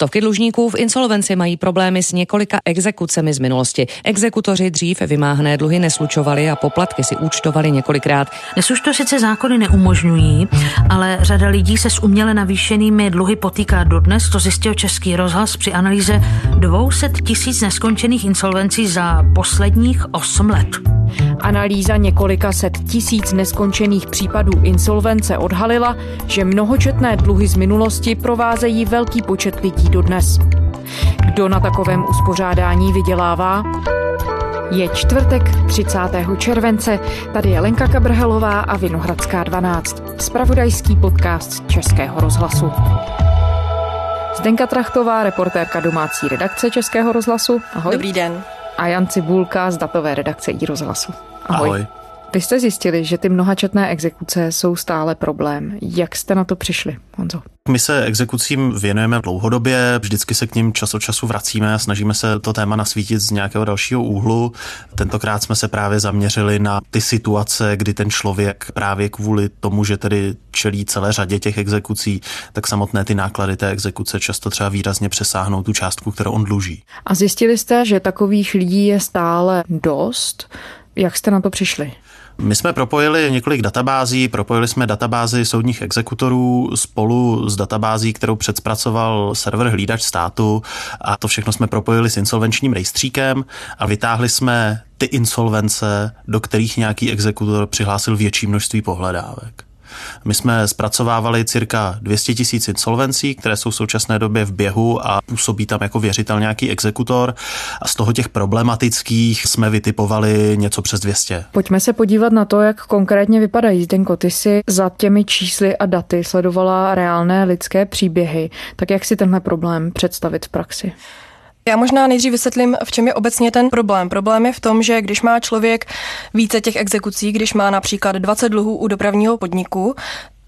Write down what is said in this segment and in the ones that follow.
Stovky dlužníků v insolvenci mají problémy s několika exekucemi z minulosti. Exekutoři dřív vymáhané dluhy neslučovali a poplatky si účtovali několikrát. Dnes už to sice zákony neumožňují, ale řada lidí se s uměle navýšenými dluhy potýká dodnes, to zjistil Český rozhlas při analýze 200 tisíc neskončených insolvencí za posledních 8 let. Analýza několika set tisíc neskončených případů insolvence odhalila, že mnohočetné dluhy z minulosti provázejí velký počet lidí dodnes. Kdo na takovém uspořádání vydělává? Je čtvrtek 30. července, tady je Lenka Kabrhelová a Vinohradská 12, spravodajský podcast Českého rozhlasu. Zdenka Trachtová, reportérka domácí redakce Českého rozhlasu. Ahoj. Dobrý den. A Jan Cibulka z datové redakce i rozhlasu. Ahoj. Ahoj. Vy jste zjistili, že ty mnohačetné exekuce jsou stále problém. Jak jste na to přišli, Honzo? My se exekucím věnujeme dlouhodobě, vždycky se k ním čas od času vracíme a snažíme se to téma nasvítit z nějakého dalšího úhlu. Tentokrát jsme se právě zaměřili na ty situace, kdy ten člověk právě kvůli tomu, že tedy čelí celé řadě těch exekucí, tak samotné ty náklady té exekuce často třeba výrazně přesáhnou tu částku, kterou on dluží. A zjistili jste, že takových lidí je stále dost? Jak jste na to přišli? My jsme propojili několik databází, propojili jsme databázy soudních exekutorů spolu s databází, kterou předspracoval server Hlídač státu a to všechno jsme propojili s insolvenčním rejstříkem a vytáhli jsme ty insolvence, do kterých nějaký exekutor přihlásil větší množství pohledávek. My jsme zpracovávali cirka 200 tisíc insolvencí, které jsou v současné době v běhu a působí tam jako věřitel nějaký exekutor a z toho těch problematických jsme vytipovali něco přes 200. Pojďme se podívat na to, jak konkrétně vypadají. Zdenko, ty si za těmi čísly a daty sledovala reálné lidské příběhy. Tak jak si tenhle problém představit v praxi? Já možná nejdřív vysvětlím, v čem je obecně ten problém. Problém je v tom, že když má člověk více těch exekucí, když má například 20 dluhů u dopravního podniku,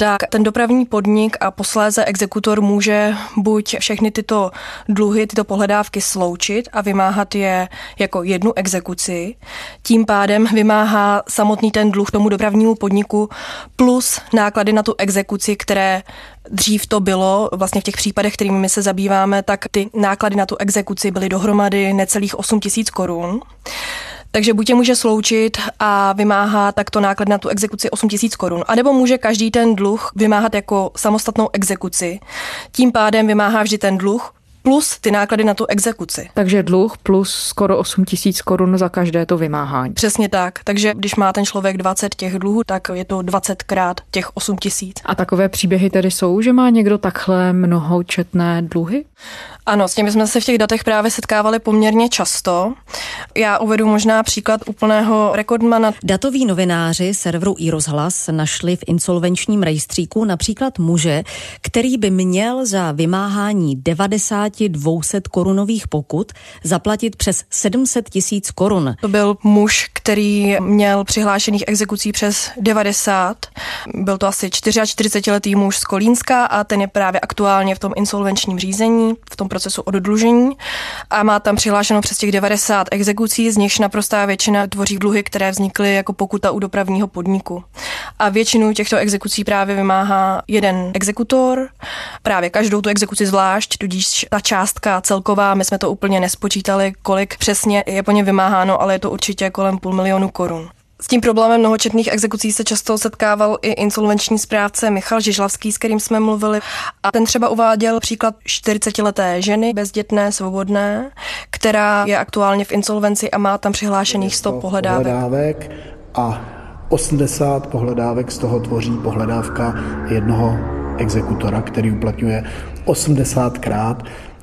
tak ten dopravní podnik a posléze exekutor může buď všechny tyto dluhy, tyto pohledávky sloučit a vymáhat je jako jednu exekuci. Tím pádem vymáhá samotný ten dluh tomu dopravnímu podniku plus náklady na tu exekuci, které dřív to bylo, vlastně v těch případech, kterými my se zabýváme, tak ty náklady na tu exekuci byly dohromady necelých 8 tisíc korun. Takže buď je může sloučit a vymáhá takto náklad na tu exekuci 8 tisíc korun, anebo může každý ten dluh vymáhat jako samostatnou exekuci. Tím pádem vymáhá vždy ten dluh plus ty náklady na tu exekuci. Takže dluh plus skoro 8 tisíc korun za každé to vymáhání. Přesně tak. Takže když má ten člověk 20 těch dluhů, tak je to 20 krát těch 8 tisíc. A takové příběhy tedy jsou, že má někdo takhle mnohočetné dluhy? Ano, s těmi jsme se v těch datech právě setkávali poměrně často. Já uvedu možná příklad úplného rekordmana. Datoví novináři serveru iRozhlas našli v insolvenčním rejstříku například muže, který by měl za vymáhání 90 200 korunových pokut zaplatit přes 700 tisíc korun. To byl muž, který měl přihlášených exekucí přes 90. Byl to asi 44-letý muž z Kolínska a ten je právě aktuálně v tom insolvenčním řízení, v tom procesu oddlužení a má tam přihlášeno přes těch 90 exekucí, z nichž naprostá většina tvoří dluhy, které vznikly jako pokuta u dopravního podniku. A většinu těchto exekucí právě vymáhá jeden exekutor, právě každou tu exekuci zvlášť, tudíž ta částka celková, my jsme to úplně nespočítali, kolik přesně je po něm vymáháno, ale je to určitě kolem půl milionu korun. S tím problémem mnohočetných exekucí se často setkával i insolvenční správce Michal Žižlavský, s kterým jsme mluvili. A ten třeba uváděl příklad 40-leté ženy, bezdětné, svobodné, která je aktuálně v insolvenci a má tam přihlášených 100 pohledávek. pohledávek a 80 pohledávek z toho tvoří pohledávka jednoho exekutora, který uplatňuje 80krát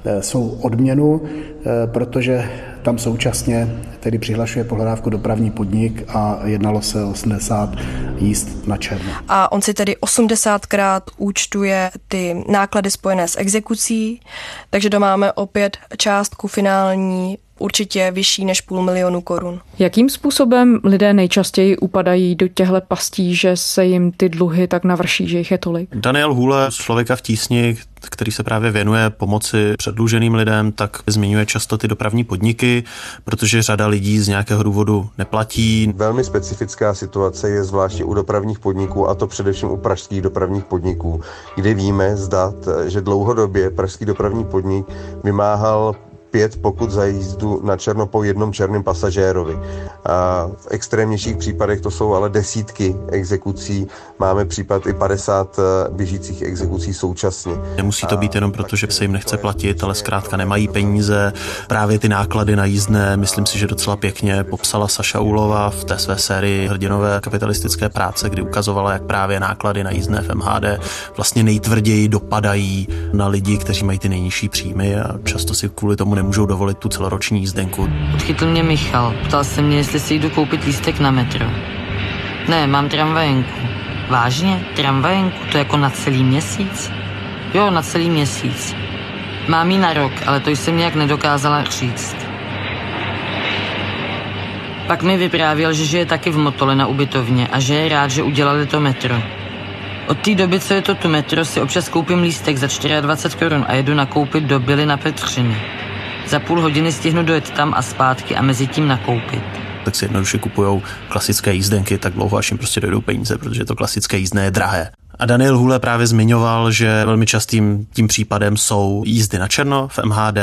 eh, svou odměnu, eh, protože tam současně tedy přihlašuje pohledávku dopravní podnik a jednalo se o 80 jíst na černo. A on si tedy 80krát účtuje ty náklady spojené s exekucí, takže domáme opět částku finální určitě vyšší než půl milionu korun. Jakým způsobem lidé nejčastěji upadají do těchto pastí, že se jim ty dluhy tak navrší, že jich je tolik? Daniel Hůle, člověka v tísni, který se právě věnuje pomoci předluženým lidem, tak zmiňuje často ty dopravní podniky, protože řada lidí z nějakého důvodu neplatí. Velmi specifická situace je zvláště u dopravních podniků, a to především u pražských dopravních podniků, kde víme zdat, že dlouhodobě pražský dopravní podnik vymáhal pět pokud za jízdu na černo po jednom černém pasažérovi. A v extrémnějších případech to jsou ale desítky exekucí. Máme případ i 50 eh, běžících exekucí současně. Nemusí to být jenom proto, že se jim nechce platit, ale zkrátka nemají peníze. Právě ty náklady na jízdné, myslím si, že docela pěkně popsala Saša Úlova v té své sérii Hrdinové kapitalistické práce, kdy ukazovala, jak právě náklady na jízdné v MHD vlastně nejtvrději dopadají na lidi, kteří mají ty nejnižší příjmy a často si kvůli tomu nemůžou dovolit tu celoroční jízdenku. Odchytl mě Michal, ptal se mě, jestli si jdu koupit lístek na metro. Ne, mám tramvajenku. Vážně? Tramvajenku? To jako na celý měsíc? Jo, na celý měsíc. Mám ji na rok, ale to jsem nějak nedokázala říct. Pak mi vyprávěl, že žije taky v Motole na ubytovně a že je rád, že udělali to metro. Od té doby, co je to tu metro, si občas koupím lístek za 24 korun a jedu nakoupit do Byly na Petřiny. Za půl hodiny stihnu dojet tam a zpátky a mezi tím nakoupit. Tak si jednoduše kupují klasické jízdenky tak dlouho, až jim prostě dojdou peníze, protože to klasické jízdné je drahé. A Daniel Hule právě zmiňoval, že velmi častým tím případem jsou jízdy na černo v MHD,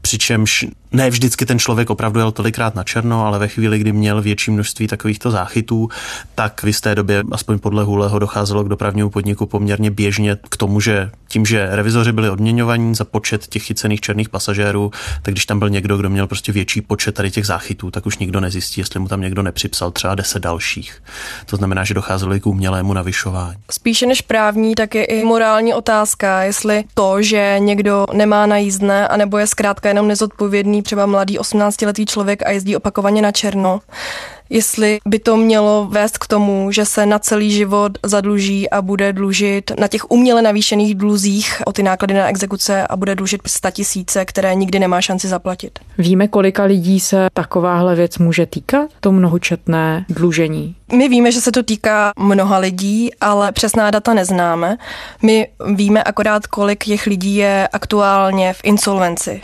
přičemž ne vždycky ten člověk opravdu jel tolikrát na černo, ale ve chvíli, kdy měl větší množství takovýchto záchytů, tak v jisté době, aspoň podle Huleho, docházelo k dopravnímu podniku poměrně běžně k tomu, že tím, že revizoři byli odměňovaní za počet těch chycených černých pasažérů, tak když tam byl někdo, kdo měl prostě větší počet tady těch záchytů, tak už nikdo nezjistí, jestli mu tam někdo nepřipsal třeba deset dalších. To znamená, že docházelo i k umělému navyšování. Spíše než právní, tak je i morální otázka, jestli to, že někdo nemá na jízdné, anebo je zkrátka jenom nezodpovědný, třeba mladý 18-letý člověk a jezdí opakovaně na černo, jestli by to mělo vést k tomu, že se na celý život zadluží a bude dlužit na těch uměle navýšených dluzích o ty náklady na exekuce a bude dlužit 100 tisíce, které nikdy nemá šanci zaplatit. Víme, kolika lidí se takováhle věc může týkat, to mnohočetné dlužení? My víme, že se to týká mnoha lidí, ale přesná data neznáme. My víme akorát, kolik těch lidí je aktuálně v insolvenci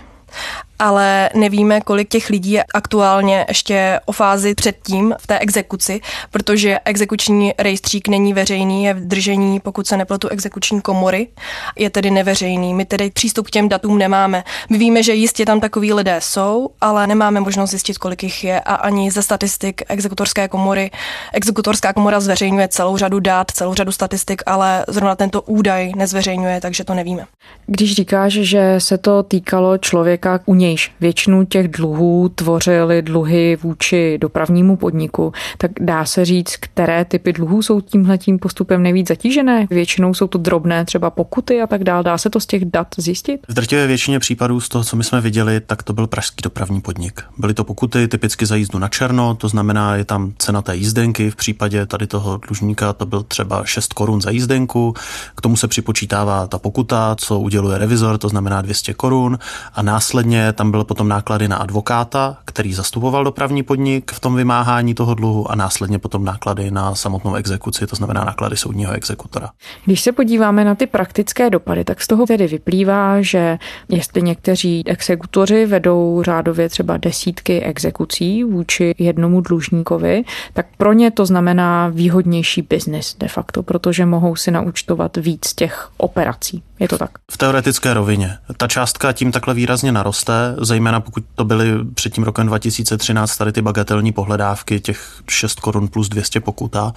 ale nevíme, kolik těch lidí je aktuálně ještě o fázi předtím v té exekuci, protože exekuční rejstřík není veřejný, je v držení, pokud se nepletu, exekuční komory, je tedy neveřejný. My tedy přístup k těm datům nemáme. My víme, že jistě tam takový lidé jsou, ale nemáme možnost zjistit, kolik jich je a ani ze statistik exekutorské komory. Exekutorská komora zveřejňuje celou řadu dat, celou řadu statistik, ale zrovna tento údaj nezveřejňuje, takže to nevíme. Když říkáš, že se to týkalo člověka, u nějž většinu těch dluhů tvořily dluhy vůči dopravnímu podniku, tak dá se říct, které typy dluhů jsou tímhletím postupem nejvíc zatížené. Většinou jsou to drobné třeba pokuty a tak dále. Dá se to z těch dat zjistit? V drtivé většině případů z toho, co my jsme viděli, tak to byl pražský dopravní podnik. Byly to pokuty typicky za jízdu na černo, to znamená, je tam cena té jízdenky. V případě tady toho dlužníka to byl třeba 6 korun za jízdenku. K tomu se připočítává ta pokuta, co uděluje revizor, to znamená 200 korun. A následně tam byl potom náklady na advokáta, který zastupoval dopravní podnik v tom vymáhání toho dluhu a následně potom náklady na samotnou exekuci, to znamená náklady soudního exekutora. Když se podíváme na ty praktické dopady, tak z toho tedy vyplývá, že jestli někteří exekutoři vedou řádově třeba desítky exekucí vůči jednomu dlužníkovi, tak pro ně to znamená výhodnější biznis de facto, protože mohou si naučtovat víc těch operací. Je to tak? V teoretické rovině. Ta částka tím takhle výrazně naroste, zejména pokud to byly před tím rokem 2013 tady ty bagatelní pohledávky, těch 6 korun plus 200 pokuta.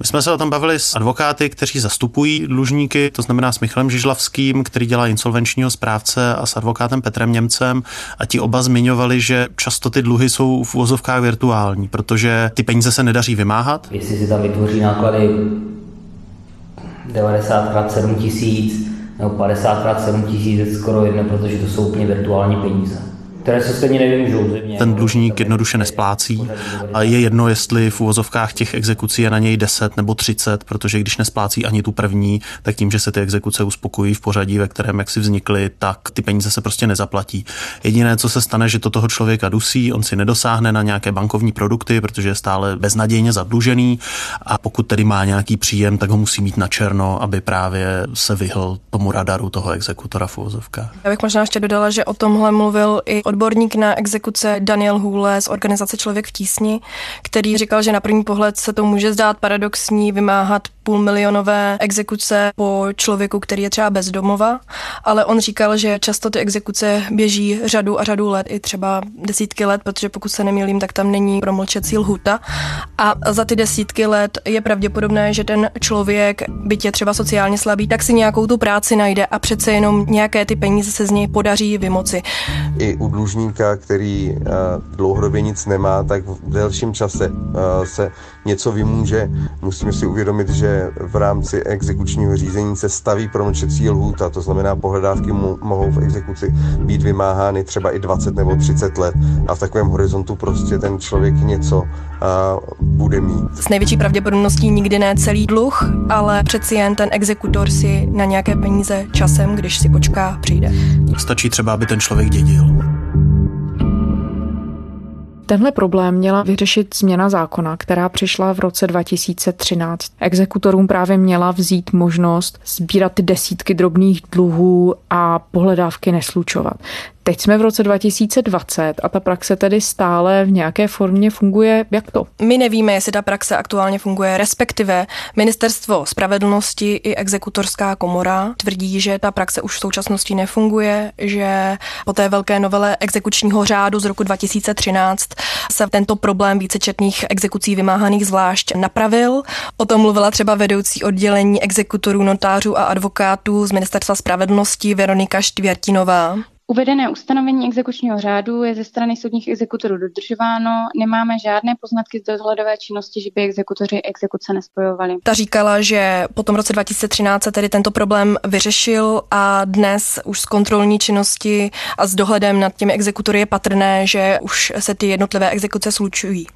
My jsme se o tom bavili s advokáty, kteří zastupují dlužníky, to znamená s Michalem Žižlavským, který dělá insolvenčního správce a s advokátem Petrem Němcem a ti oba zmiňovali, že často ty dluhy jsou v úvozovkách virtuální, protože ty peníze se nedaří vymáhat. Jestli si tam vytvoří náklady 90 krát 7 tisíc, nebo 50 krát 7 tisíc skoro jedno, protože to jsou úplně virtuální peníze. Které se stejně nevymůžou. Ten dlužník jednoduše nesplácí a je jedno, jestli v úvozovkách těch exekucí je na něj 10 nebo 30, protože když nesplácí ani tu první, tak tím, že se ty exekuce uspokojí v pořadí, ve kterém jak si vznikly, tak ty peníze se prostě nezaplatí. Jediné, co se stane, že to toho člověka dusí, on si nedosáhne na nějaké bankovní produkty, protože je stále beznadějně zadlužený a pokud tedy má nějaký příjem, tak ho musí mít na černo, aby právě se vyhl tomu radaru toho exekutora v úvozovkách. Já bych možná ještě dodala, že o tomhle mluvil i odborník na exekuce Daniel Hůle z organizace Člověk v tísni, který říkal, že na první pohled se to může zdát paradoxní vymáhat půlmilionové exekuce po člověku, který je třeba bezdomova, ale on říkal, že často ty exekuce běží řadu a řadu let, i třeba desítky let, protože pokud se nemýlím, tak tam není promlčecí lhuta. A za ty desítky let je pravděpodobné, že ten člověk, byť je třeba sociálně slabý, tak si nějakou tu práci najde a přece jenom nějaké ty peníze se z něj podaří vymoci. I u dlužníka, který uh, dlouhodobě nic nemá, tak v delším čase uh, se něco vymůže. Musíme si uvědomit, že v rámci exekučního řízení se staví promlčecí lhůta, to znamená pohledávky mu, mohou v exekuci být vymáhány třeba i 20 nebo 30 let a v takovém horizontu prostě ten člověk něco a, bude mít. S největší pravděpodobností nikdy ne celý dluh, ale přeci jen ten exekutor si na nějaké peníze časem, když si počká, přijde. Stačí třeba, aby ten člověk dědil. Tenhle problém měla vyřešit změna zákona, která přišla v roce 2013. Exekutorům právě měla vzít možnost sbírat desítky drobných dluhů a pohledávky neslučovat. Teď jsme v roce 2020 a ta praxe tedy stále v nějaké formě funguje. Jak to? My nevíme, jestli ta praxe aktuálně funguje, respektive Ministerstvo spravedlnosti i exekutorská komora tvrdí, že ta praxe už v současnosti nefunguje, že po té velké novele exekučního řádu z roku 2013 se tento problém vícečetných exekucí vymáhaných zvlášť napravil. O tom mluvila třeba vedoucí oddělení exekutorů, notářů a advokátů z Ministerstva spravedlnosti Veronika Štvěrtinová. Uvedené ustanovení exekučního řádu je ze strany soudních exekutorů dodržováno. Nemáme žádné poznatky z dohledové činnosti, že by exekutoři exekuce nespojovali. Ta říkala, že po tom roce 2013 se tedy tento problém vyřešil a dnes už z kontrolní činnosti a s dohledem nad těmi exekutory je patrné, že už se ty jednotlivé exekuce slučují.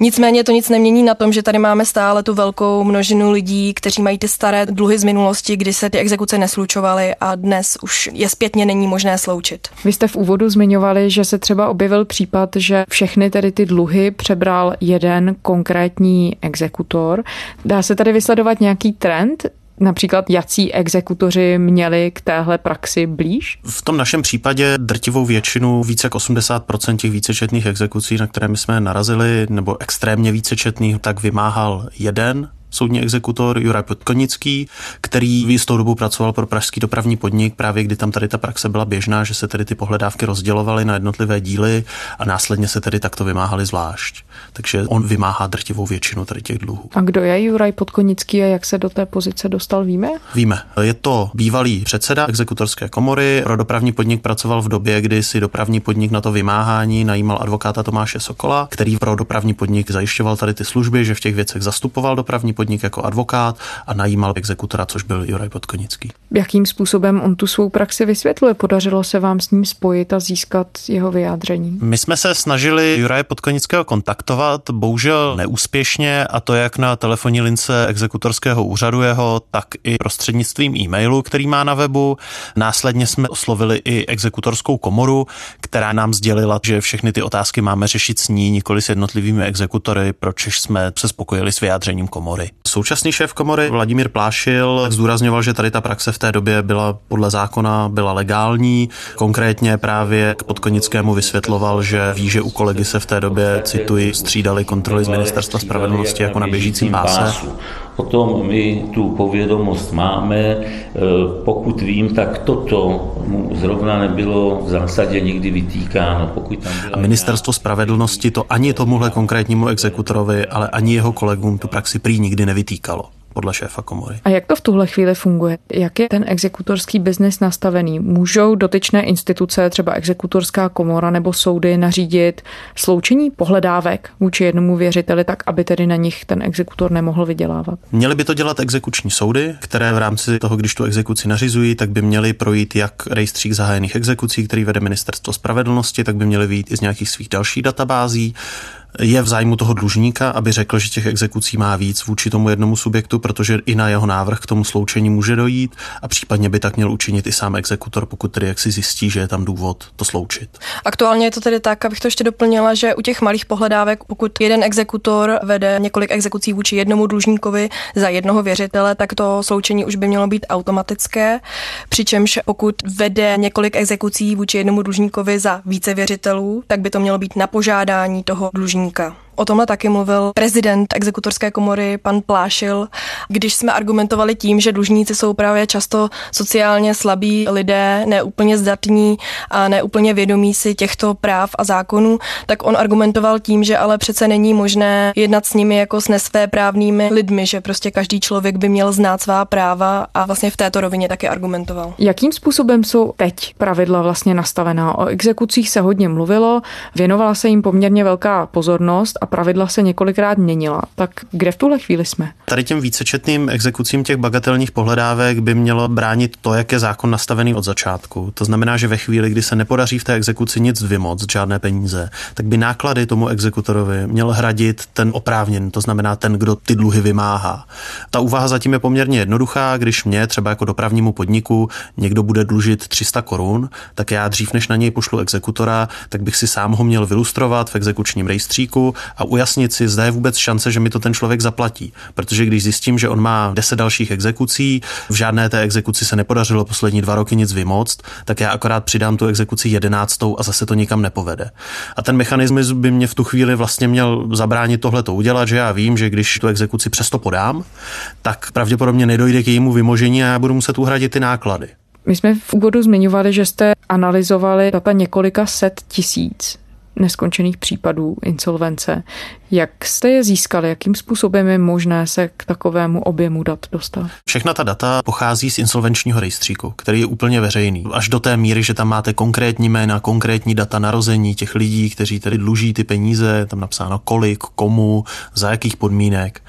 Nicméně to nic nemění na tom, že tady máme stále tu velkou množinu lidí, kteří mají ty staré dluhy z minulosti, kdy se ty exekuce neslučovaly a dnes už je zpětně není možné sloučit. Vy jste v úvodu zmiňovali, že se třeba objevil případ, že všechny tedy ty dluhy přebral jeden konkrétní exekutor. Dá se tady vysledovat nějaký trend, například jací exekutoři měli k téhle praxi blíž? V tom našem případě drtivou většinu, více jak 80% těch vícečetných exekucí, na které my jsme narazili, nebo extrémně vícečetných, tak vymáhal jeden soudní exekutor Juraj Podkonický, který v jistou dobu pracoval pro pražský dopravní podnik, právě kdy tam tady ta praxe byla běžná, že se tedy ty pohledávky rozdělovaly na jednotlivé díly a následně se tedy takto vymáhaly zvlášť. Takže on vymáhá drtivou většinu tady těch dluhů. A kdo je Juraj Podkonický a jak se do té pozice dostal, víme? Víme. Je to bývalý předseda exekutorské komory. Pro dopravní podnik pracoval v době, kdy si dopravní podnik na to vymáhání najímal advokáta Tomáše Sokola, který pro dopravní podnik zajišťoval tady ty služby, že v těch věcech zastupoval dopravní podnik podnik jako advokát a najímal exekutora, což byl Juraj Podkonický. Jakým způsobem on tu svou praxi vysvětluje? Podařilo se vám s ním spojit a získat jeho vyjádření? My jsme se snažili Juraje Podkonického kontaktovat, bohužel neúspěšně, a to jak na telefonní lince exekutorského úřadu jeho, tak i prostřednictvím e-mailu, který má na webu. Následně jsme oslovili i exekutorskou komoru, která nám sdělila, že všechny ty otázky máme řešit s ní, nikoli s jednotlivými exekutory, proč jsme se spokojili s vyjádřením komory. Současný šéf komory Vladimír Plášil zdůrazňoval, že tady ta praxe v té době byla podle zákona byla legální. Konkrétně právě k Podkonickému vysvětloval, že ví, že u kolegy se v té době, cituji, střídali kontroly z ministerstva spravedlnosti jako na běžícím páse. O tom my tu povědomost máme. E, pokud vím, tak toto mu zrovna nebylo v zásadě nikdy vytýkáno. Pokud tam a ministerstvo spravedlnosti to ani tomuhle konkrétnímu exekutorovi, ale ani jeho kolegům tu praxi prý nikdy nevytýkalo. Podle šéfa komory. A jak to v tuhle chvíli funguje? Jak je ten exekutorský biznis nastavený? Můžou dotyčné instituce, třeba exekutorská komora nebo soudy, nařídit sloučení pohledávek vůči jednomu věřiteli tak, aby tedy na nich ten exekutor nemohl vydělávat? Měly by to dělat exekuční soudy, které v rámci toho, když tu exekuci nařizují, tak by měly projít jak rejstřík zahájených exekucí, který vede ministerstvo spravedlnosti, tak by měly vyjít i z nějakých svých dalších databází je v zájmu toho dlužníka, aby řekl, že těch exekucí má víc vůči tomu jednomu subjektu, protože i na jeho návrh k tomu sloučení může dojít a případně by tak měl učinit i sám exekutor, pokud tedy jak si zjistí, že je tam důvod to sloučit. Aktuálně je to tedy tak, abych to ještě doplnila, že u těch malých pohledávek, pokud jeden exekutor vede několik exekucí vůči jednomu dlužníkovi za jednoho věřitele, tak to sloučení už by mělo být automatické, přičemž pokud vede několik exekucí vůči jednomu dlužníkovi za více věřitelů, tak by to mělo být na požádání toho dlužníka dlužníka. O tomhle taky mluvil prezident exekutorské komory, pan Plášil, když jsme argumentovali tím, že dlužníci jsou právě často sociálně slabí lidé, neúplně zdatní a neúplně vědomí si těchto práv a zákonů, tak on argumentoval tím, že ale přece není možné jednat s nimi jako s nesvéprávnými lidmi, že prostě každý člověk by měl znát svá práva a vlastně v této rovině taky argumentoval. Jakým způsobem jsou teď pravidla vlastně nastavená? O exekucích se hodně mluvilo, věnovala se jim poměrně velká pozornost a pravidla se několikrát měnila. Tak kde v tuhle chvíli jsme? Tady těm vícečetným exekucím těch bagatelních pohledávek by mělo bránit to, jak je zákon nastavený od začátku. To znamená, že ve chvíli, kdy se nepodaří v té exekuci nic vymoc, žádné peníze, tak by náklady tomu exekutorovi měl hradit ten oprávněn, to znamená ten, kdo ty dluhy vymáhá. Ta úvaha zatím je poměrně jednoduchá, když mě třeba jako dopravnímu podniku někdo bude dlužit 300 korun, tak já dřív než na něj pošlu exekutora, tak bych si sám ho měl vylustrovat v exekučním rejstříku a ujasnit si, zda je vůbec šance, že mi to ten člověk zaplatí. Protože když zjistím, že on má 10 dalších exekucí, v žádné té exekuci se nepodařilo poslední dva roky nic vymoct, tak já akorát přidám tu exekuci jedenáctou a zase to nikam nepovede. A ten mechanismus by mě v tu chvíli vlastně měl zabránit tohle to udělat, že já vím, že když tu exekuci přesto podám, tak pravděpodobně nedojde k jejímu vymožení a já budu muset uhradit ty náklady. My jsme v úvodu zmiňovali, že jste analyzovali data několika set tisíc neskončených případů insolvence. Jak jste je získali? Jakým způsobem je možné se k takovému objemu dat dostat? Všechna ta data pochází z insolvenčního rejstříku, který je úplně veřejný. Až do té míry, že tam máte konkrétní jména, konkrétní data narození těch lidí, kteří tedy dluží ty peníze, tam napsáno kolik, komu, za jakých podmínek.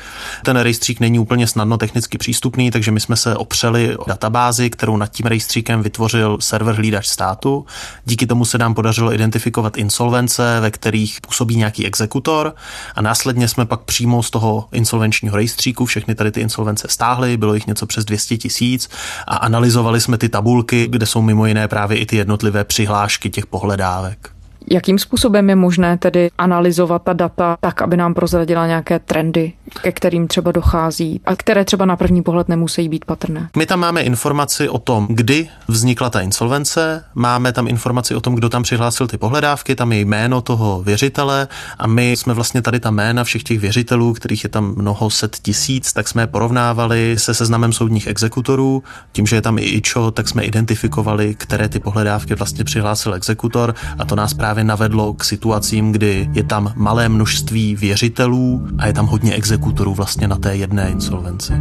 Ten rejstřík není úplně snadno technicky přístupný, takže my jsme se opřeli o databázi, kterou nad tím rejstříkem vytvořil server hlídač státu. Díky tomu se nám podařilo identifikovat insolvence, ve kterých působí nějaký exekutor a následně jsme pak přímo z toho insolvenčního rejstříku všechny tady ty insolvence stáhli, bylo jich něco přes 200 tisíc a analyzovali jsme ty tabulky, kde jsou mimo jiné právě i ty jednotlivé přihlášky těch pohledávek. Jakým způsobem je možné tedy analyzovat ta data tak, aby nám prozradila nějaké trendy, ke kterým třeba dochází a které třeba na první pohled nemusí být patrné? My tam máme informaci o tom, kdy vznikla ta insolvence, máme tam informaci o tom, kdo tam přihlásil ty pohledávky, tam je jméno toho věřitele a my jsme vlastně tady ta jména všech těch věřitelů, kterých je tam mnoho set tisíc, tak jsme porovnávali se seznamem soudních exekutorů. Tím, že je tam i IČO, tak jsme identifikovali, které ty pohledávky vlastně přihlásil exekutor a to nás právě právě navedlo k situacím, kdy je tam malé množství věřitelů a je tam hodně exekutorů vlastně na té jedné insolvenci.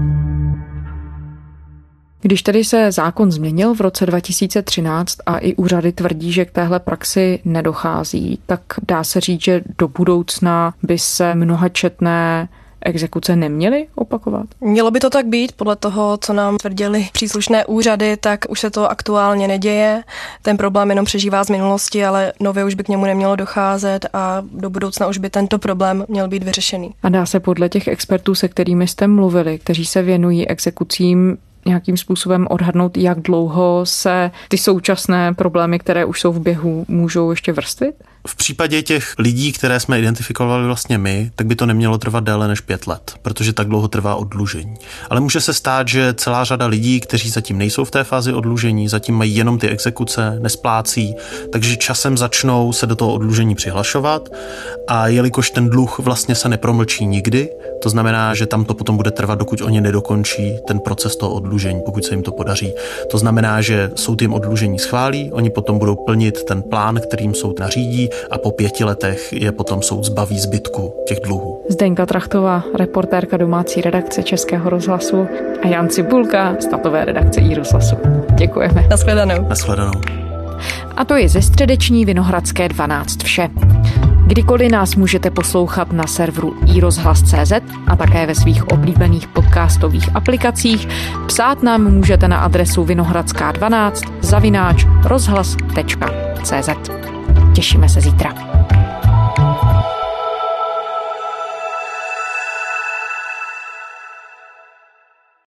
Když tedy se zákon změnil v roce 2013 a i úřady tvrdí, že k téhle praxi nedochází, tak dá se říct, že do budoucna by se mnohačetné exekuce neměly opakovat? Mělo by to tak být, podle toho, co nám tvrdili příslušné úřady, tak už se to aktuálně neděje. Ten problém jenom přežívá z minulosti, ale nově už by k němu nemělo docházet a do budoucna už by tento problém měl být vyřešený. A dá se podle těch expertů, se kterými jste mluvili, kteří se věnují exekucím, nějakým způsobem odhadnout, jak dlouho se ty současné problémy, které už jsou v běhu, můžou ještě vrstvit? V případě těch lidí, které jsme identifikovali vlastně my, tak by to nemělo trvat déle než pět let, protože tak dlouho trvá oddlužení. Ale může se stát, že celá řada lidí, kteří zatím nejsou v té fázi oddlužení, zatím mají jenom ty exekuce, nesplácí, takže časem začnou se do toho oddlužení přihlašovat a jelikož ten dluh vlastně se nepromlčí nikdy, to znamená, že tam to potom bude trvat, dokud oni nedokončí ten proces toho oddlužení, pokud se jim to podaří. To znamená, že soud jim oddlužení schválí, oni potom budou plnit ten plán, kterým soud nařídí a po pěti letech je potom soud zbaví zbytku těch dluhů. Zdenka Trachtová, reportérka domácí redakce Českého rozhlasu a Jan Cibulka z datové redakce i rozhlasu. Děkujeme. Naschledanou. Naschledanou. A to je ze středeční Vinohradské 12 vše. Kdykoliv nás můžete poslouchat na serveru iRozhlas.cz a také ve svých oblíbených podcastových aplikacích. Psát nám můžete na adresu vinohradská12 zavináč rozhlas.cz. Těšíme se zítra.